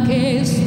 que es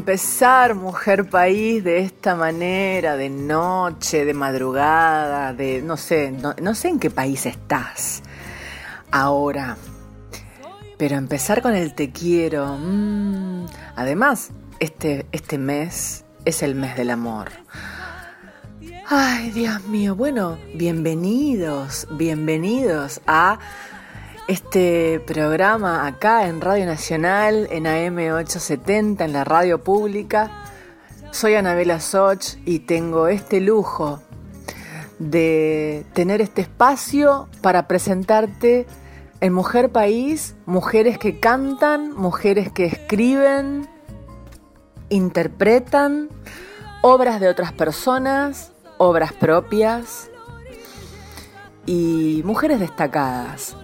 empezar Mujer País de esta manera, de noche, de madrugada, de no sé, no, sé en qué país estás ahora. Pero empezar con el te quiero. Mm, además, este, este mes es el mes del amor. Ay, Dios mío. Bueno, bienvenidos, bienvenidos a este programa acá en Radio Nacional, en AM870, en la radio pública. Soy Anabela Soch y tengo este lujo de tener este espacio para presentarte en Mujer País, mujeres que cantan, mujeres que escriben, interpretan obras de otras personas, obras propias y mujeres destacadas.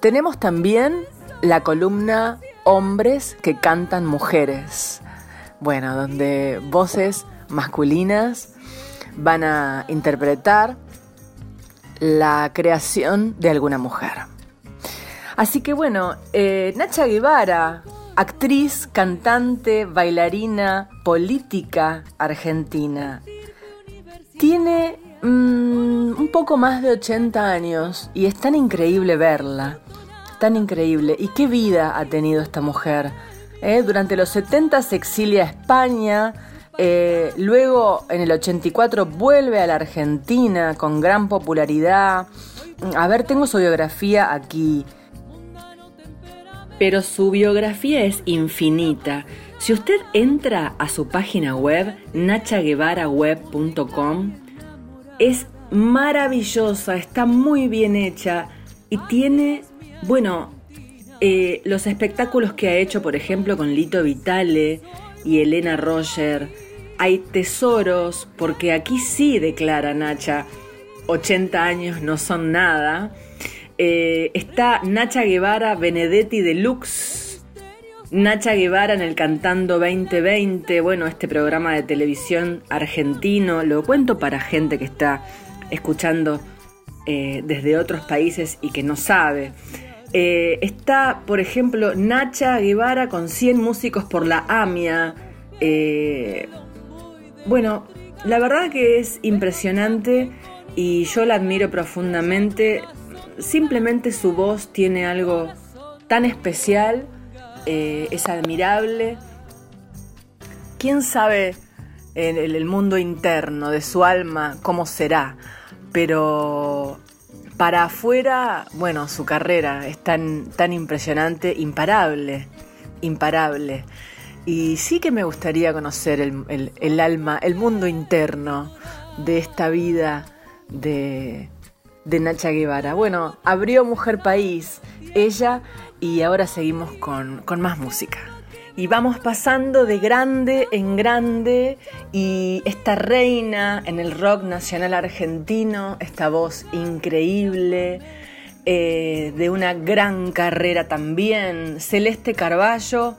Tenemos también la columna Hombres que cantan mujeres. Bueno, donde voces masculinas van a interpretar la creación de alguna mujer. Así que bueno, eh, Nacha Guevara, actriz, cantante, bailarina, política argentina, tiene mm, un poco más de 80 años y es tan increíble verla, tan increíble. ¿Y qué vida ha tenido esta mujer? Eh, durante los 70 se exilia a España, eh, luego en el 84 vuelve a la Argentina con gran popularidad. A ver, tengo su biografía aquí. Pero su biografía es infinita. Si usted entra a su página web, nachaguevaraweb.com, es maravillosa, está muy bien hecha y tiene, bueno, eh, los espectáculos que ha hecho, por ejemplo, con Lito Vitale y Elena Roger. Hay tesoros, porque aquí sí declara Nacha, 80 años no son nada. Eh, está Nacha Guevara Benedetti Deluxe. Nacha Guevara en el Cantando 2020, bueno, este programa de televisión argentino, lo cuento para gente que está escuchando eh, desde otros países y que no sabe. Eh, está, por ejemplo, Nacha Guevara con 100 músicos por la AMIA. Eh, bueno, la verdad que es impresionante y yo la admiro profundamente. Simplemente su voz tiene algo tan especial, eh, es admirable. ¿Quién sabe en el mundo interno de su alma cómo será? Pero para afuera, bueno, su carrera es tan, tan impresionante, imparable, imparable. Y sí que me gustaría conocer el, alma, el mundo interno de esta vida de, de Nacha Guevara. Bueno, abrió Mujer País, ella, y ahora seguimos con, con más música y vamos pasando de grande en grande y esta reina en el rock nacional argentino, esta voz increíble, eh, de una gran carrera también, Celeste Carballo,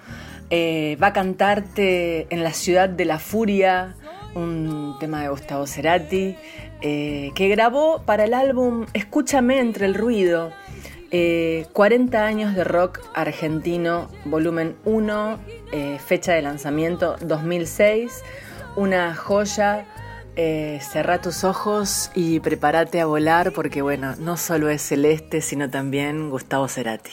eh, va a cantarte en la ciudad de la furia, un tema de Gustavo Cerati, eh, que grabó para el álbum Escúchame entre el ruido 40 eh, años de rock argentino, volumen 1, eh, fecha de lanzamiento 2006, una joya. Eh, cerra tus ojos y prepárate a volar porque bueno, no solo es Celeste, sino también Gustavo Cerati.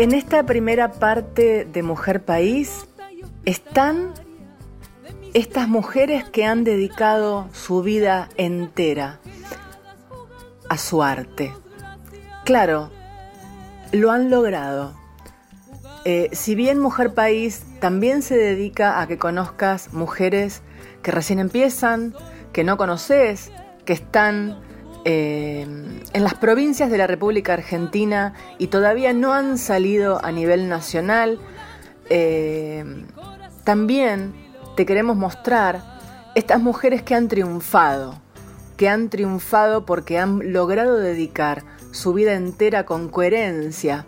En esta primera parte de Mujer País están estas mujeres que han dedicado su vida entera a su arte. Claro, lo han logrado. Eh, si bien Mujer País también se dedica a que conozcas mujeres que recién empiezan, que no conoces, que están eh, en las provincias de la República Argentina y todavía no han salido a nivel nacional. Eh, también te queremos mostrar estas mujeres que han triunfado, que han triunfado porque han logrado dedicar su vida entera con coherencia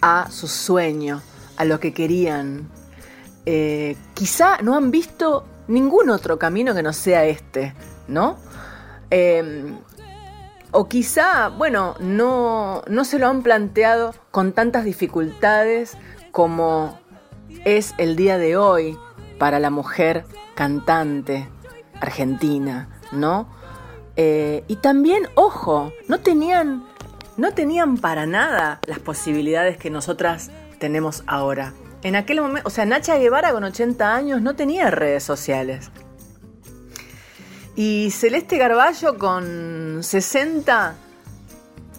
a su sueño, a lo que querían. Eh, quizá no han visto ningún otro camino que no sea este, ¿no? Em, o quizá, bueno, no, no se lo han planteado con tantas dificultades como es el día de hoy para la mujer cantante argentina, ¿no? Eh, y también, ojo, no tenían, no tenían para nada las posibilidades que nosotras tenemos ahora. En aquel momento, o sea, Nacha Guevara con 80 años no tenía redes sociales. Y Celeste Garballo con 60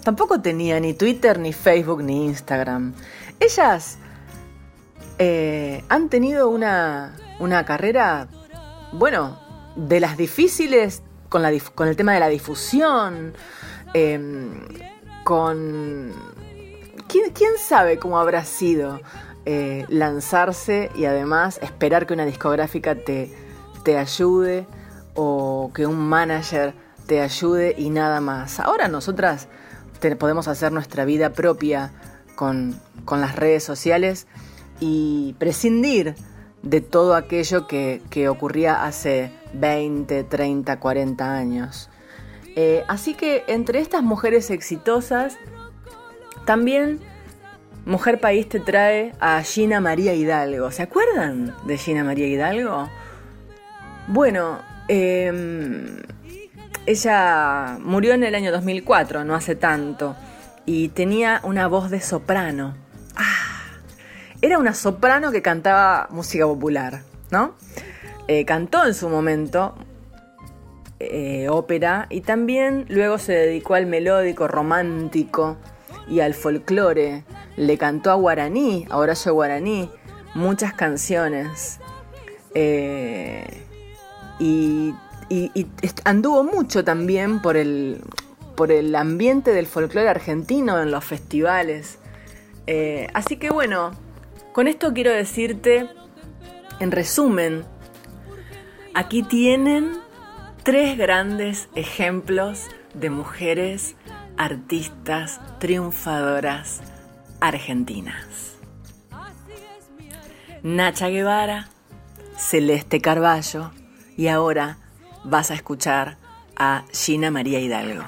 tampoco tenía ni Twitter, ni Facebook, ni Instagram. Ellas eh, han tenido una, carrera, bueno, de las difíciles con, la, con el tema de la difusión, em, con... ¿quién, ¿quién, sabe cómo habrá sido eh, lanzarse y además esperar que una discográfica te, te ayude? O que un manager te ayude y nada más. Ahora nosotras podemos hacer nuestra vida propia con, con, las redes sociales y prescindir de todo aquello que, que ocurría hace 20, 30, 40 años. Eh, así que entre estas mujeres exitosas, también Mujer País te trae a Gina María Hidalgo. ¿Se acuerdan de Gina María Hidalgo? Bueno, em, ella murió en el año 2004, no hace tanto, y tenía una voz de soprano. Ah, era una soprano que cantaba música popular, ¿no? Eh, cantó en su momento eh, ópera y también luego se dedicó al melódico romántico y al folclore. Le cantó a Guaraní, a Horacio Guaraní, muchas canciones. Eh, y, anduvo mucho también por el, por el ambiente del folclore argentino en los festivales. Eh, así que bueno, con esto quiero decirte, en resumen, aquí tienen tres grandes ejemplos de mujeres artistas triunfadoras argentinas. Nacha Guevara, Celeste Carballo y ahora vas a escuchar a Gina María Hidalgo.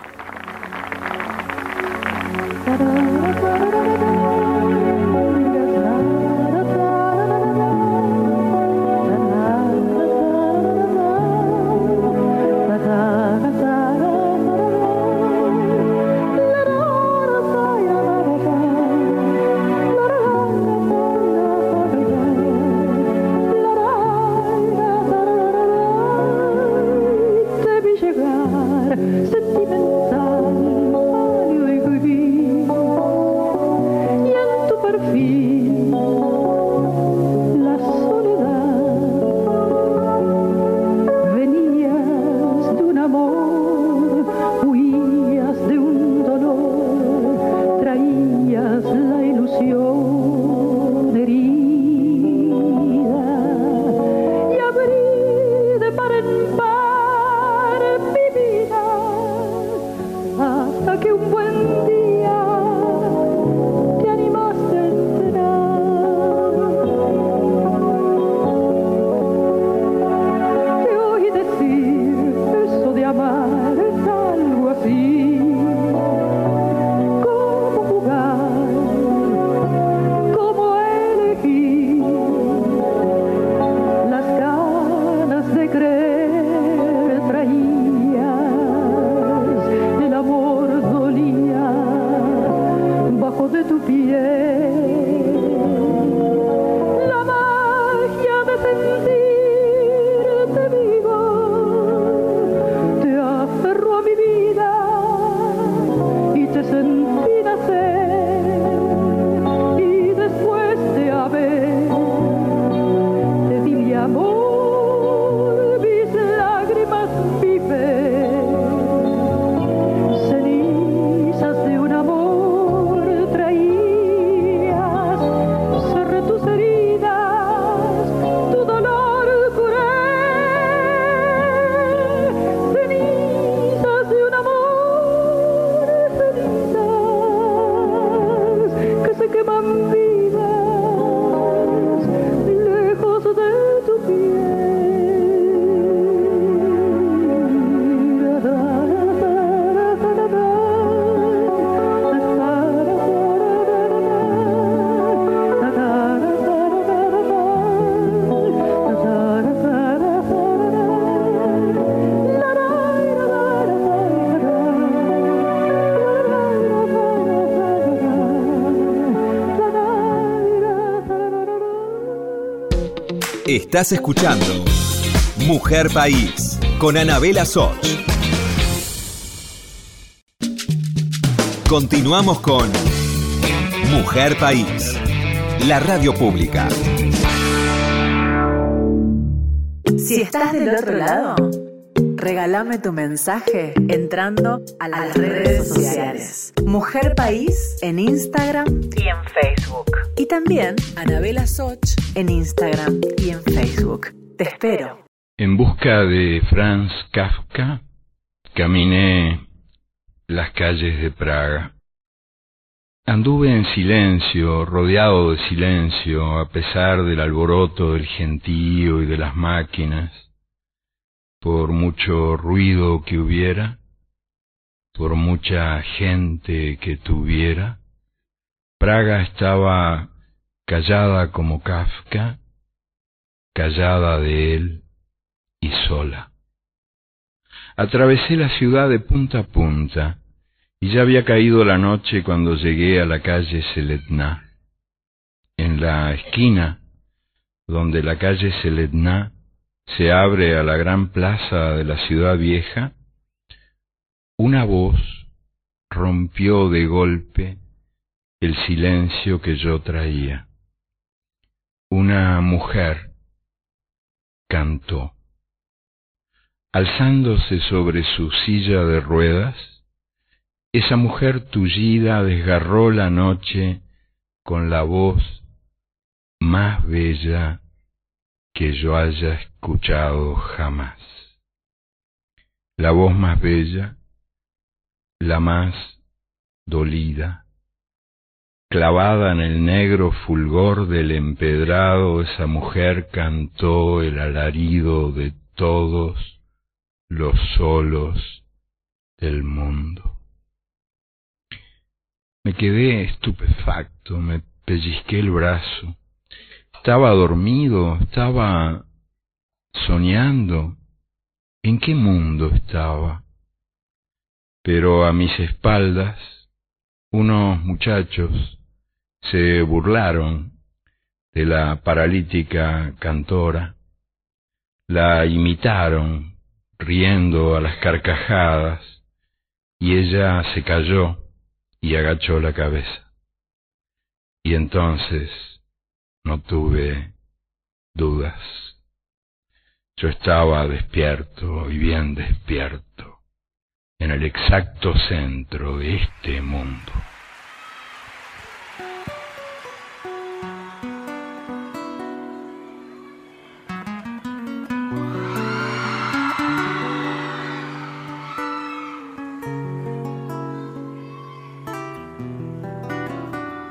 Estás escuchando Mujer País con Anabela Soch. Continuamos con Mujer País, la radio pública. Si estás del otro lado, regálame tu mensaje entrando a las, redes sociales. Mujer País en Instagram y en Facebook. Y también Anabela Soch en Instagram y en Facebook. Te espero. En busca de Franz Kafka, caminé las calles de Praga. Anduve en silencio, rodeado de silencio, a pesar del alboroto del gentío y de las máquinas, por mucho ruido que hubiera, por mucha gente que tuviera. Praga estaba callada como Kafka, callada de él y sola. Atravesé la ciudad de punta a punta y ya había caído la noche cuando llegué a la calle Seletná. En la esquina donde la calle Seletná se abre a la gran plaza de la ciudad vieja, una voz rompió de golpe el silencio que yo traía. Una mujer cantó. Alzándose sobre su silla de ruedas, esa mujer tullida desgarró la noche con la voz más bella que yo haya escuchado jamás. La voz más bella, la más dolida, clavada en el negro fulgor del empedrado, esa mujer cantó el alarido de todos los solos del mundo. Me quedé estupefacto, me pellizqué el brazo. Estaba dormido, estaba soñando. ¿En qué mundo estaba? Pero a mis espaldas, unos muchachos se burlaron de la paralítica cantora, la imitaron riendo a las carcajadas, y ella se cayó y agachó la cabeza. Y entonces no tuve dudas. Yo estaba despierto y bien despierto en el exacto centro de este mundo.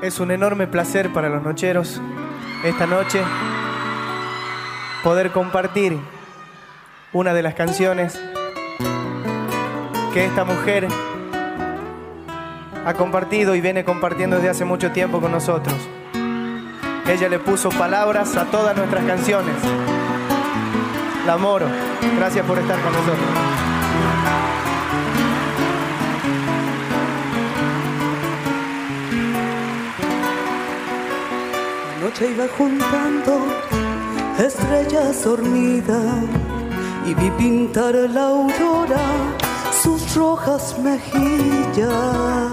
Es un enorme placer para los nocheros esta noche poder compartir una de las canciones que esta mujer ha compartido y viene compartiendo desde hace mucho tiempo con nosotros. Ella le puso palabras a todas nuestras canciones. La Moro, gracias por estar con nosotros. noche iba juntando estrellas dormidas y vi pintar la aurora sus rojas mejillas.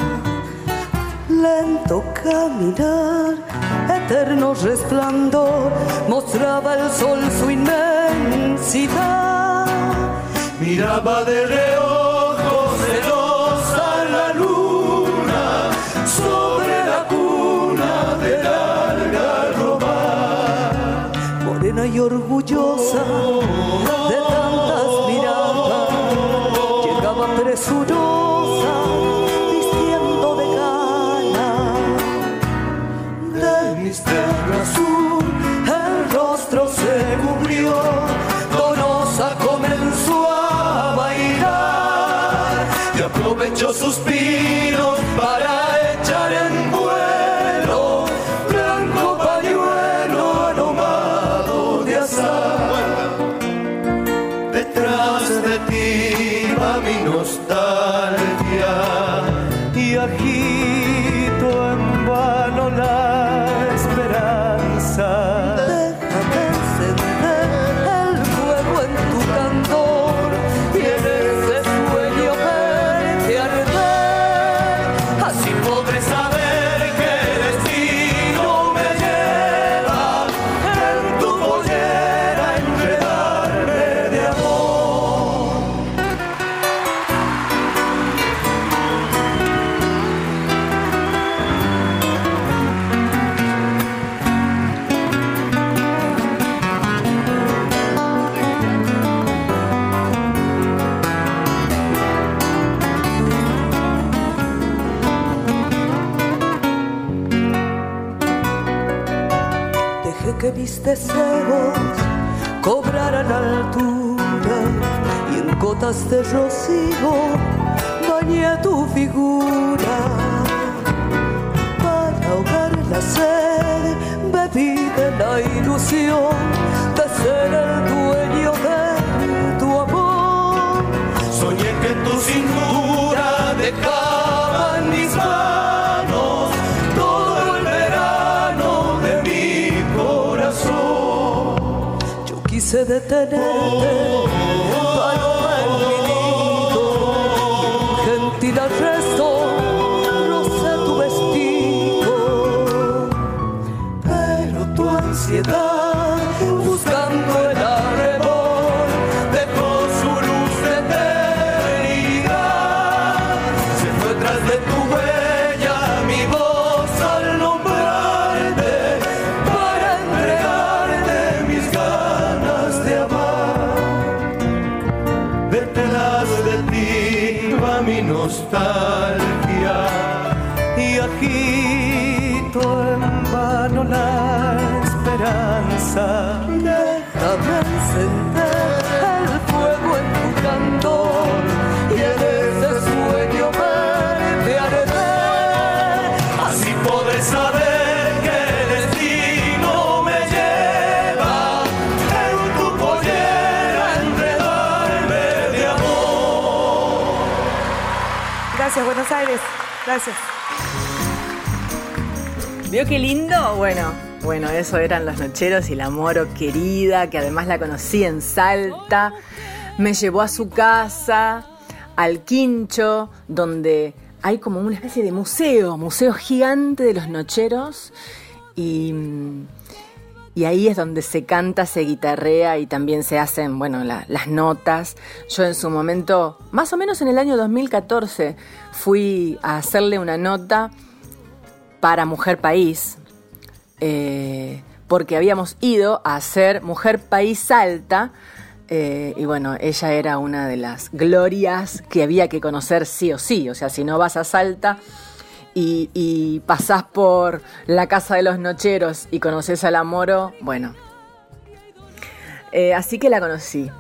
Lento caminar, eterno resplandor, mostraba el sol su inmensidad. Miraba de reojo celosa la luna sobre la cuna de larga y orgullosa presurosa, vistiendo de gala. De misterio azul, el rostro se agito en vano la esperanza. Déjame encender el fuego en tu candor y en ese sueño verte arder. Así podré saber que el destino me lleva en tu pollera enredarme de amor. Gracias, Buenos Aires. Gracias. ¿Vio qué lindo? Bueno, bueno, eso eran los nocheros y la moro querida, que además la conocí en Salta. Me llevó a su casa, al quincho, donde hay como una especie de museo, museo gigante de los nocheros. Y, y ahí es donde se canta, se guitarrea y también se hacen, bueno, la- las notas. Yo en su momento, más o menos en el año 2014, fui a hacerle una nota para Mujer País, eh, porque habíamos ido a hacer Mujer País Salta, eh, y bueno, ella era una de las glorias que había que conocer sí o sí, o sea, si no vas a Salta y, y pasás por la Casa de los Nocheros y conoces a la Moro, bueno. Eh, así que la conocí.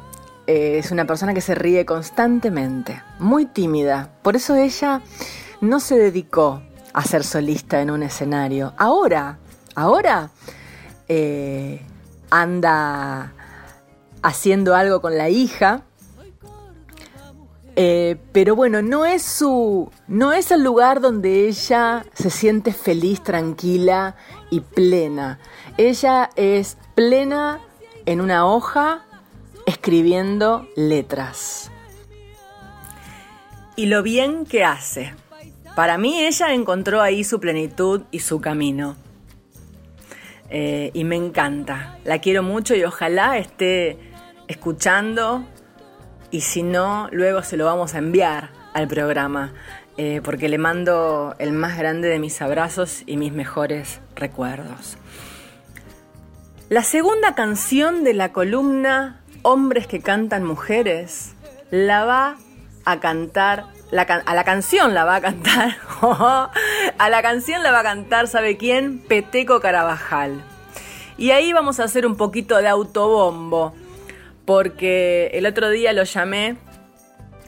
Es una persona que se ríe constantemente, muy tímida. Por eso ella no se dedicó a ser solista en un escenario. Ahora, ahora eh, anda haciendo algo con la hija. Eh, pero bueno, no es su. no es el lugar donde ella se siente feliz, tranquila y plena. Ella es plena en una hoja escribiendo letras. Y lo bien que hace. Para mí ella encontró ahí su plenitud y su camino. Eh, y me encanta. La quiero mucho y ojalá esté escuchando. Y si no, luego se lo vamos a enviar al programa. eh, porque le mando el más grande de mis abrazos y mis mejores recuerdos. La segunda canción de la columna Hombres que cantan mujeres la va a cantar, la a la canción la va a cantar, a la canción la va a cantar, ¿sabe quién? Peteco Carabajal. Y ahí vamos a hacer un poquito de autobombo, porque el otro día lo llamé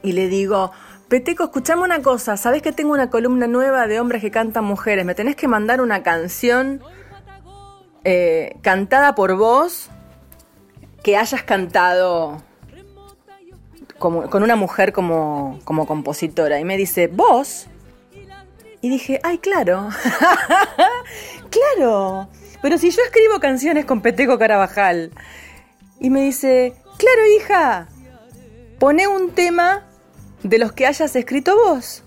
y le digo, Peteco, escuchame una cosa, ¿sabes que tengo una columna nueva de hombres que cantan mujeres? Me tenés que mandar una canción eh, cantada por vos que hayas cantado como- con una mujer como, como compositora. Y me dice, ¿vos? Y dije, ay, claro. claro. Pero si yo escribo canciones con Peteco Carabajal. Y me dice, claro, hija. Pone un tema de los que hayas escrito vos.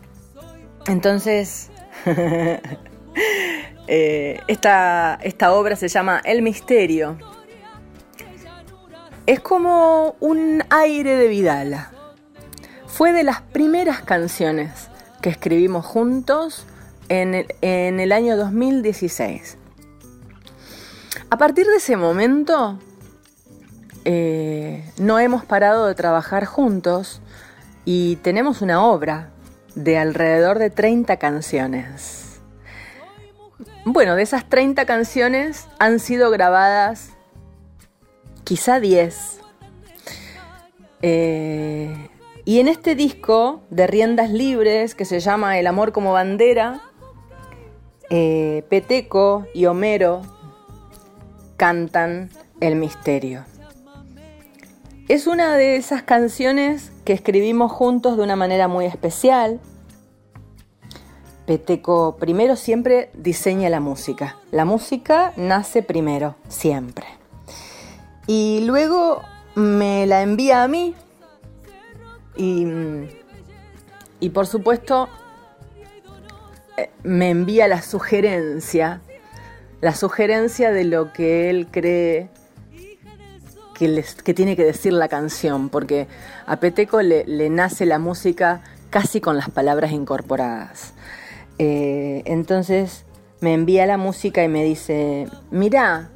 Entonces, eh, esta, esta obra se llama El Misterio. Es como un aire de Vidala. Fue de las primeras canciones que escribimos juntos en el, en el año 2016. A partir de ese momento, eh, no hemos parado de trabajar juntos y tenemos una obra de alrededor de 30 canciones. Bueno, de esas 30 canciones han sido grabadas quizá 10. Eh, y en este disco de riendas libres, que se llama El amor como bandera, eh, Peteco y Homero cantan El misterio. Es una de esas canciones que escribimos juntos de una manera muy especial. Peteco primero siempre diseña la música. La música nace primero, siempre. Y luego me la envía a mí. Y, y por supuesto eh, me envía la sugerencia, la sugerencia de lo que él cree que, les- que tiene que decir la canción, porque a Peteco le, le nace la música casi con las palabras incorporadas. Eh, entonces me envía la música y me dice, mirá,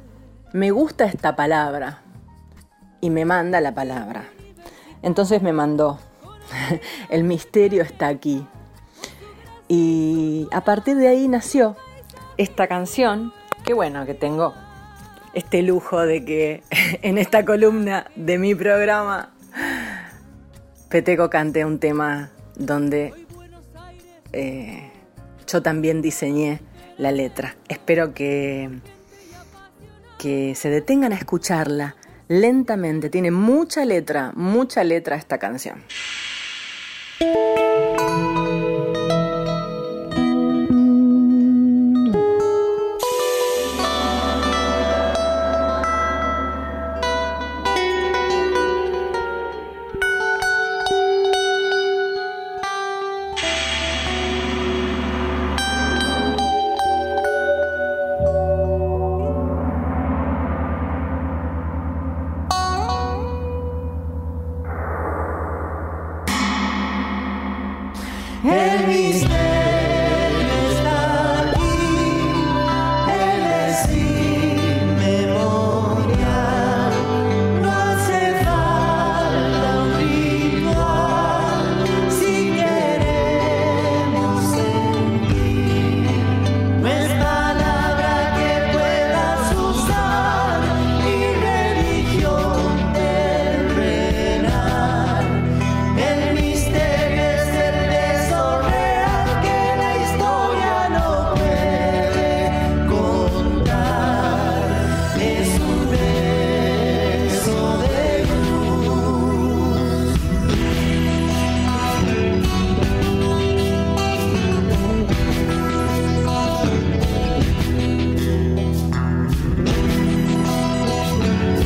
me gusta esta palabra. Y me manda la palabra. Entonces me mandó, el misterio está aquí. Y a partir de ahí nació esta canción, que bueno, que tengo este lujo de que en esta columna de mi programa Peteco cante un tema donde eh, yo también diseñé la letra. Espero que, que se detengan a escucharla lentamente. Tiene mucha letra, mucha letra esta canción.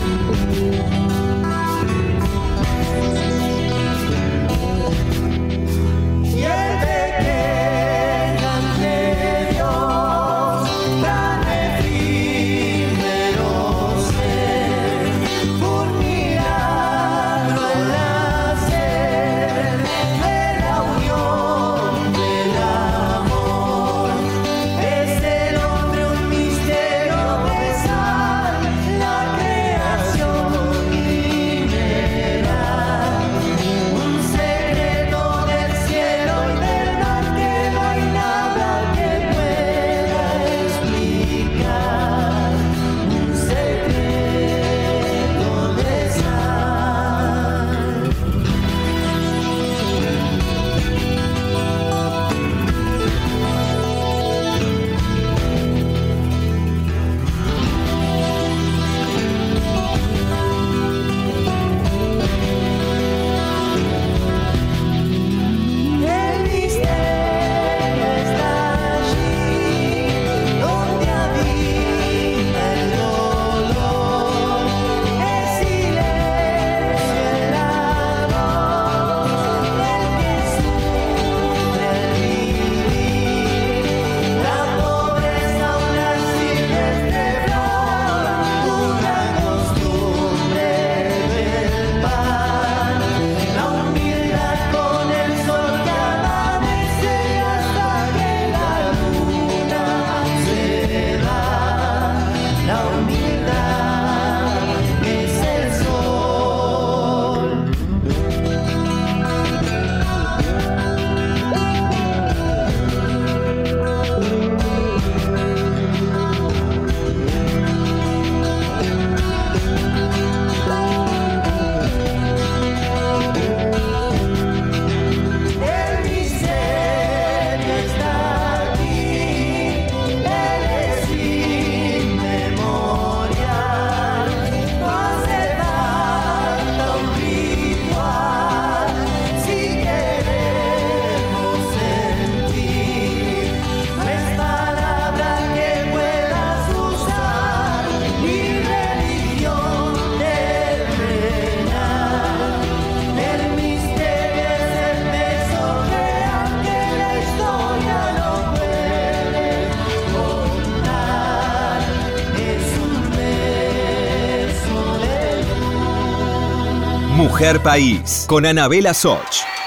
with you. Mujer País, con Anabela Soch.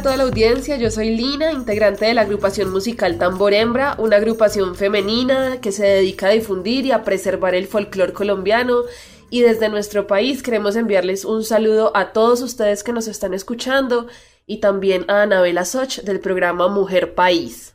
A toda la audiencia, yo soy Lina, integrante de la agrupación musical Tambor Hembra, una agrupación femenina que se dedica a difundir y a preservar el folclore colombiano y desde nuestro país queremos enviarles un saludo a todos ustedes que nos están escuchando y también a Anabela Soch del programa Mujer País.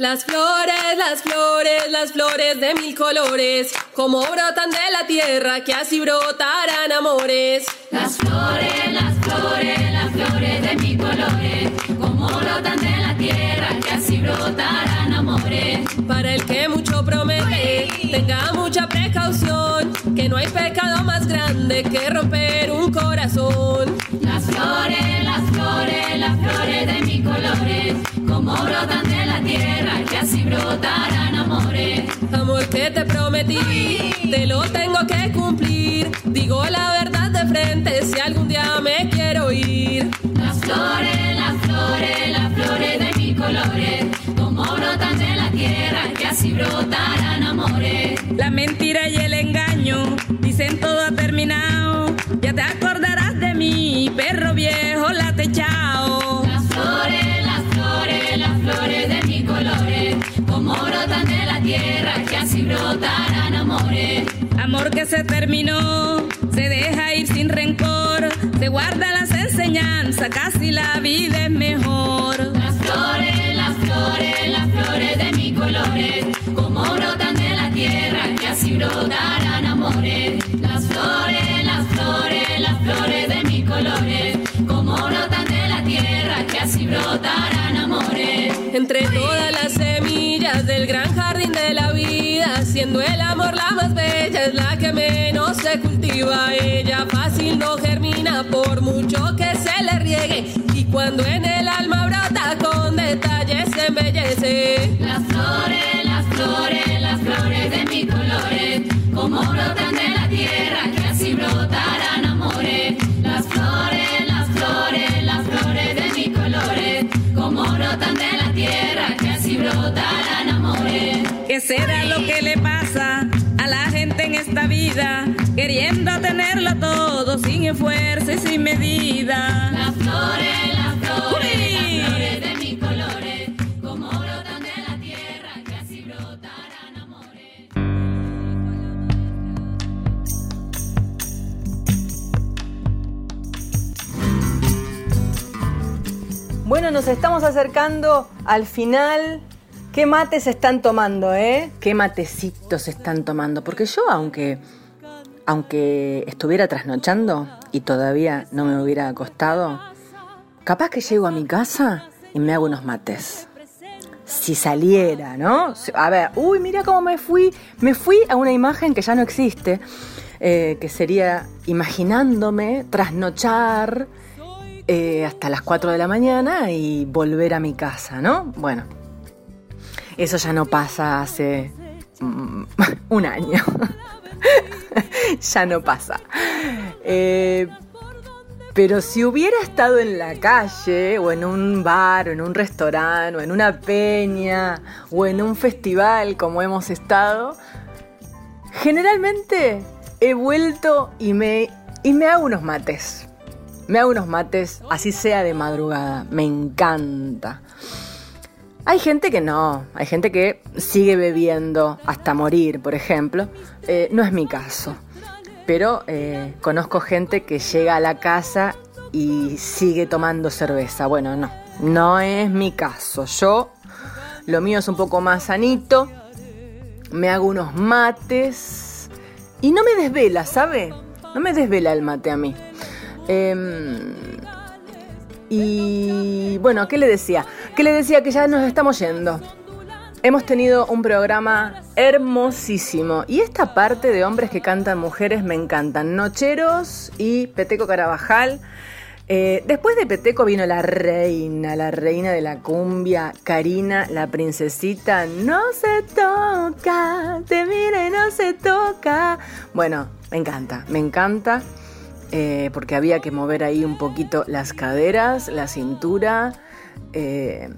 Las flores, las flores, las flores de mil colores, como brotan de la tierra, que así brotarán amores. Las flores, las flores, las flores de mis colores, como brotan de la tierra, que así brotarán amores. Para el que mucho promete, tenga mucha precaución, que no hay pecado más grande que romper un corazón. Las flores, las flores, las flores de mis colores, como brotan tierra, que así brotarán amores. Amor que te prometí, te lo tengo que cumplir. Digo la verdad de frente si algún día me quiero ir. Las flores, las flores, las flores de mis colores, como brotan de la tierra, que así brotarán amores. La mentira y el engaño dicen todo ha terminado. Ya te acordarás de mí, perro viejo, tierra que así brotarán amores. Amor que se terminó, se deja ir sin rencor, se guarda las enseñanzas, casi la vida es mejor. Las flores, las flores, las flores de mis colores, como brotan de la tierra que así brotarán amores. Las flores, las flores, las flores de mis colores, como brotan de la tierra que así brotarán amores. Entre todas las semillas del gran jardín de la vida, siendo el amor la más bella, es la que menos se cultiva. Ella fácil no germina por mucho que se le riegue. Y cuando en el alma brota con detalles se embellece. Las flores, las flores, las flores de mis colores, como brotan de la tierra, que así brotarán ¿Qué será lo que le pasa a la gente en esta vida? Queriendo tenerlo todo sin esfuerzo y sin medida. Las flores, las flores, Uy. las flores de mis colores, como brotan de la tierra, que así brotarán amores. Bueno, nos estamos acercando al final. ¿Qué mates están tomando, eh? ¿Qué matecitos están tomando? Porque yo, aunque, aunque estuviera trasnochando y todavía no me hubiera acostado, capaz que llego a mi casa y me hago unos mates. Si saliera, ¿no? A ver, uy, mira cómo me fui. Me fui a una imagen que ya no existe, eh, que sería imaginándome trasnochar eh, hasta las 4 de la mañana y volver a mi casa, ¿no? Bueno, eso ya no pasa hace mm, un año. ya no pasa. Eh, pero si hubiera estado en la calle, o en un bar, o en un restaurante, o en una peña, o en un festival como hemos estado, generalmente he vuelto y me, y me hago unos mates. Me hago unos mates, así sea de madrugada. Me encanta. Hay gente que no, hay gente que sigue bebiendo hasta morir, por ejemplo. Eh, no es mi caso. Pero eh, conozco gente que llega a la casa y sigue tomando cerveza. Bueno, no, no es mi caso. Yo, lo mío es un poco más sanito. Me hago unos mates y no me desvela, ¿sabe? No me desvela el mate a mí. Em, y bueno, ¿qué le decía? ¿Qué le decía que ya nos estamos yendo? Hemos tenido un programa hermosísimo y esta parte de hombres que cantan mujeres me encantan. Nocheros y Peteco Carabajal. Eh, después de Peteco vino la reina, la reina de la cumbia, Karina, la princesita. No se toca, te mire, no se toca. Bueno, me encanta, me encanta. eh, porque había que mover ahí un poquito las caderas, la cintura. Eh,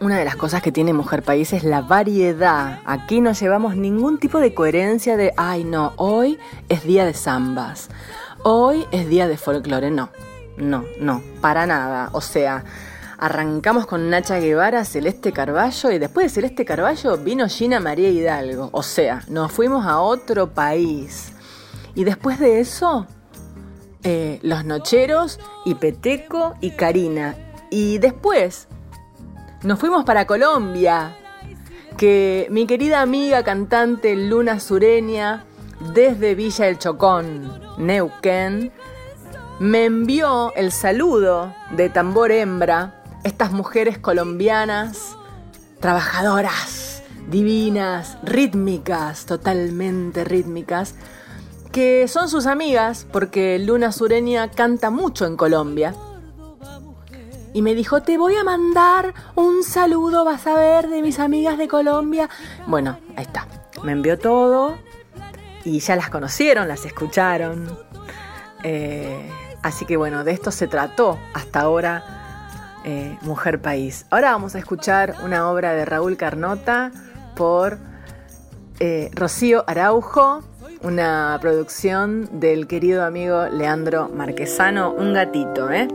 una de las cosas que tiene Mujer País es la variedad. Aquí no llevamos ningún tipo de coherencia de, ay no, hoy es día de zambas, hoy es día de folclore. No, no, no, para nada. O sea, arrancamos con Nacha Guevara, Celeste Carballo y después de Celeste Carballo vino Gina María Hidalgo. O sea, nos fuimos a otro país. Y después de eso, eh, Los Nocheros y Peteco y Karina. Y después nos fuimos para Colombia, que mi querida amiga cantante Luna Sureña, desde Villa El Chocón, Neuquén, me envió el saludo de tambor hembra, estas mujeres colombianas, trabajadoras, divinas, rítmicas, totalmente rítmicas, que son sus amigas, porque Luna Sureña canta mucho en Colombia y me dijo, te voy a mandar un saludo, vas a ver, de mis amigas de Colombia. Bueno, ahí está. Me envió todo y ya las conocieron, las escucharon. Eh, así que bueno, de esto se trató hasta ahora eh, Mujer País. Ahora vamos a escuchar una obra de Raúl Carnota por eh, Rocío Araujo, una producción del querido amigo Leandro Marquesano, un gatito, ¿eh?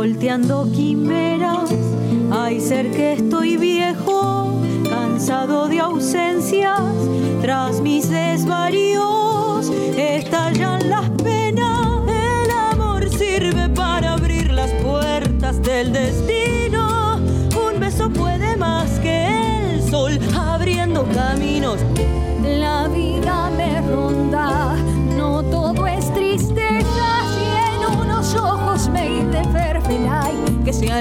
Volteando quimeras. Hay ser que estoy viejo, cansado de ausencias. Tras mis desvaríos estallan las penas.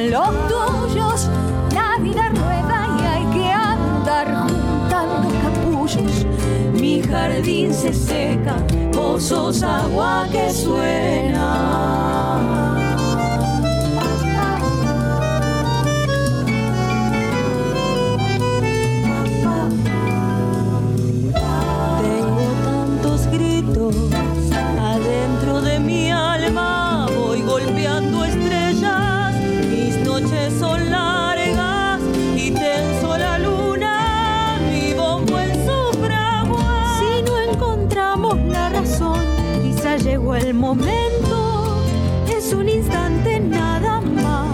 Los tuyos. La vida rueda y hay que andar juntando capullos. Mi jardín se seca, vos agua que suena. Tengo tantos gritos es un instante nada más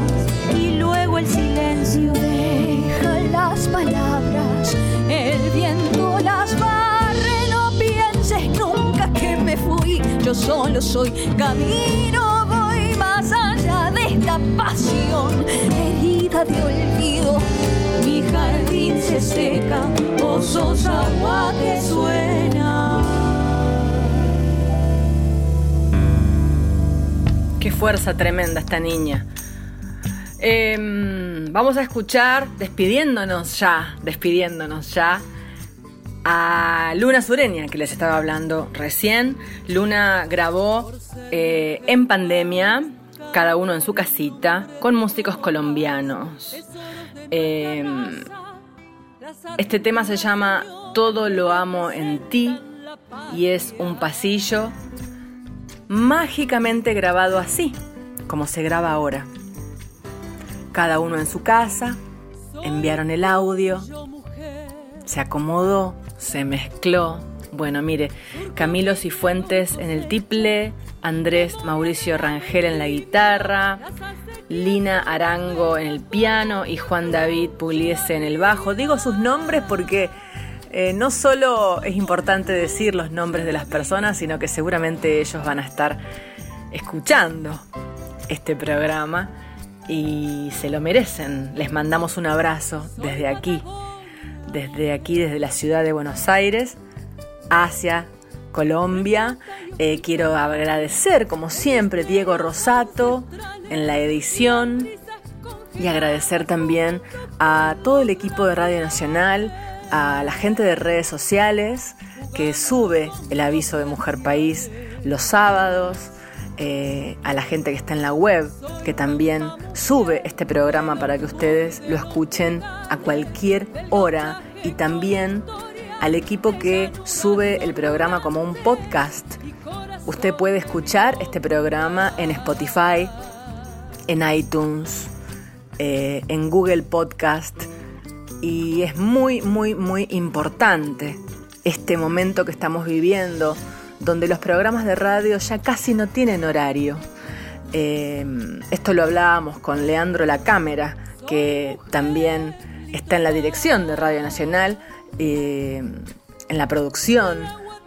y luego el silencio deja las palabras, el viento las barre, no pienses nunca que me fui, yo solo soy camino, voy más allá de esta pasión, herida de olvido, mi jardín se seca, vos sos agua que suena. Fuerza tremenda esta niña. Em, vamos a escuchar, despidiéndonos ya, despidiéndonos ya, a Luna Sureña, que les estaba hablando recién. Luna grabó eh, en pandemia, cada uno en su casita, con músicos colombianos. Em, este tema se llama Todo lo amo en ti y es un pasillo mágicamente grabado así, como se graba ahora. Cada uno en su casa, enviaron el audio, se acomodó, se mezcló. Bueno, mire, Camilo Cifuentes en el tiple, Andrés Mauricio Rangel en la guitarra, Lina Arango en el piano y Juan David Pugliese en el bajo. Digo sus nombres porque eh, no solo es importante decir los nombres de las personas, sino que seguramente ellos van a estar escuchando este programa y se lo merecen. Les mandamos un abrazo desde aquí, desde aquí, desde la ciudad de Buenos Aires, hacia Colombia. Eh, quiero agradecer, como siempre, Diego Rosato en la edición y agradecer también a todo el equipo de Radio Nacional, a la gente de redes sociales que sube el aviso de Mujer País los sábados, eh, a la gente que está en la web, que también sube este programa para que ustedes lo escuchen a cualquier hora y también al equipo que sube el programa como un podcast. Usted puede escuchar este programa en Spotify, en iTunes, eh, en Google Podcast y es muy, muy, muy importante este momento que estamos viviendo donde los programas de radio ya casi no tienen horario. Eh, esto lo hablábamos con Leandro La Cámara, que también está en la dirección de Radio Nacional, eh, en la producción,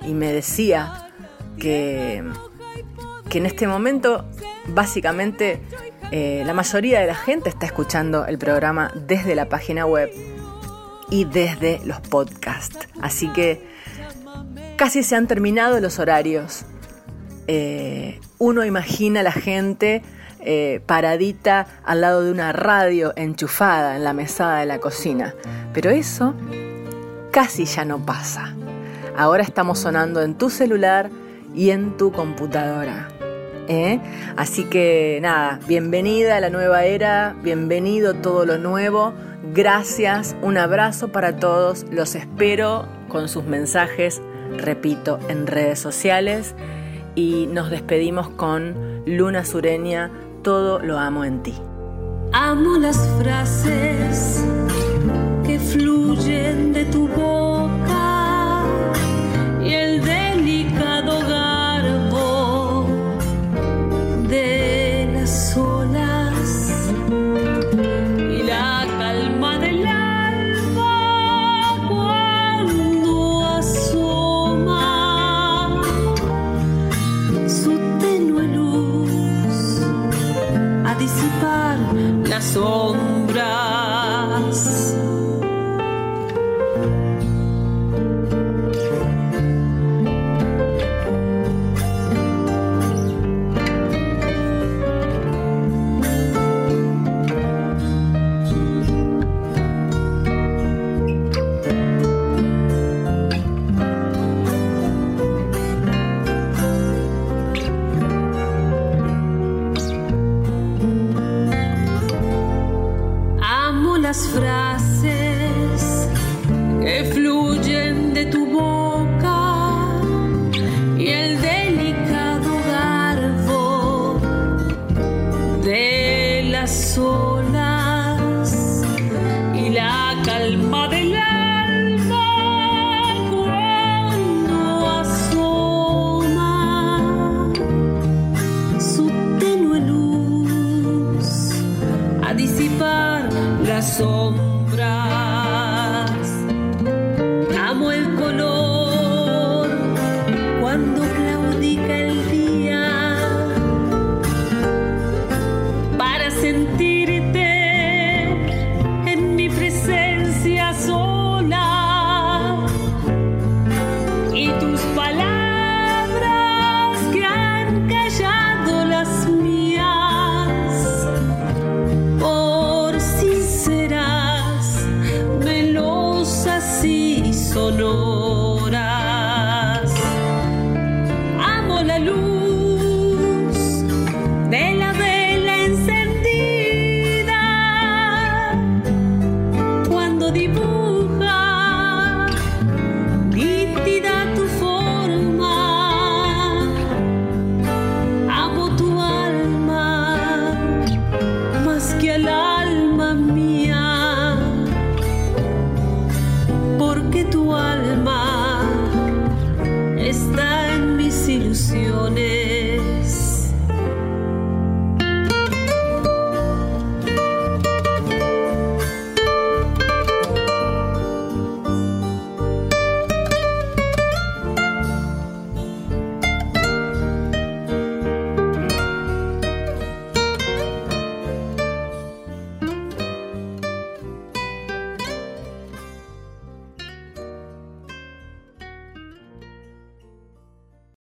y me decía que, que en este momento básicamente eh, la mayoría de la gente está escuchando el programa desde la página web y desde los podcasts. Así que casi se han terminado los horarios. Eh, uno imagina a la gente eh, paradita al lado de una radio enchufada en la mesada de la cocina, pero eso casi ya no pasa. Ahora estamos sonando en tu celular y en tu computadora. ¿Eh? Así que nada, bienvenida a la nueva era, bienvenido todo lo nuevo. Gracias, un abrazo para todos. Los espero con sus mensajes, repito, en redes sociales. Y nos despedimos con Luna Sureña, todo lo amo en ti. Amo las frases que fluyen de tu boca las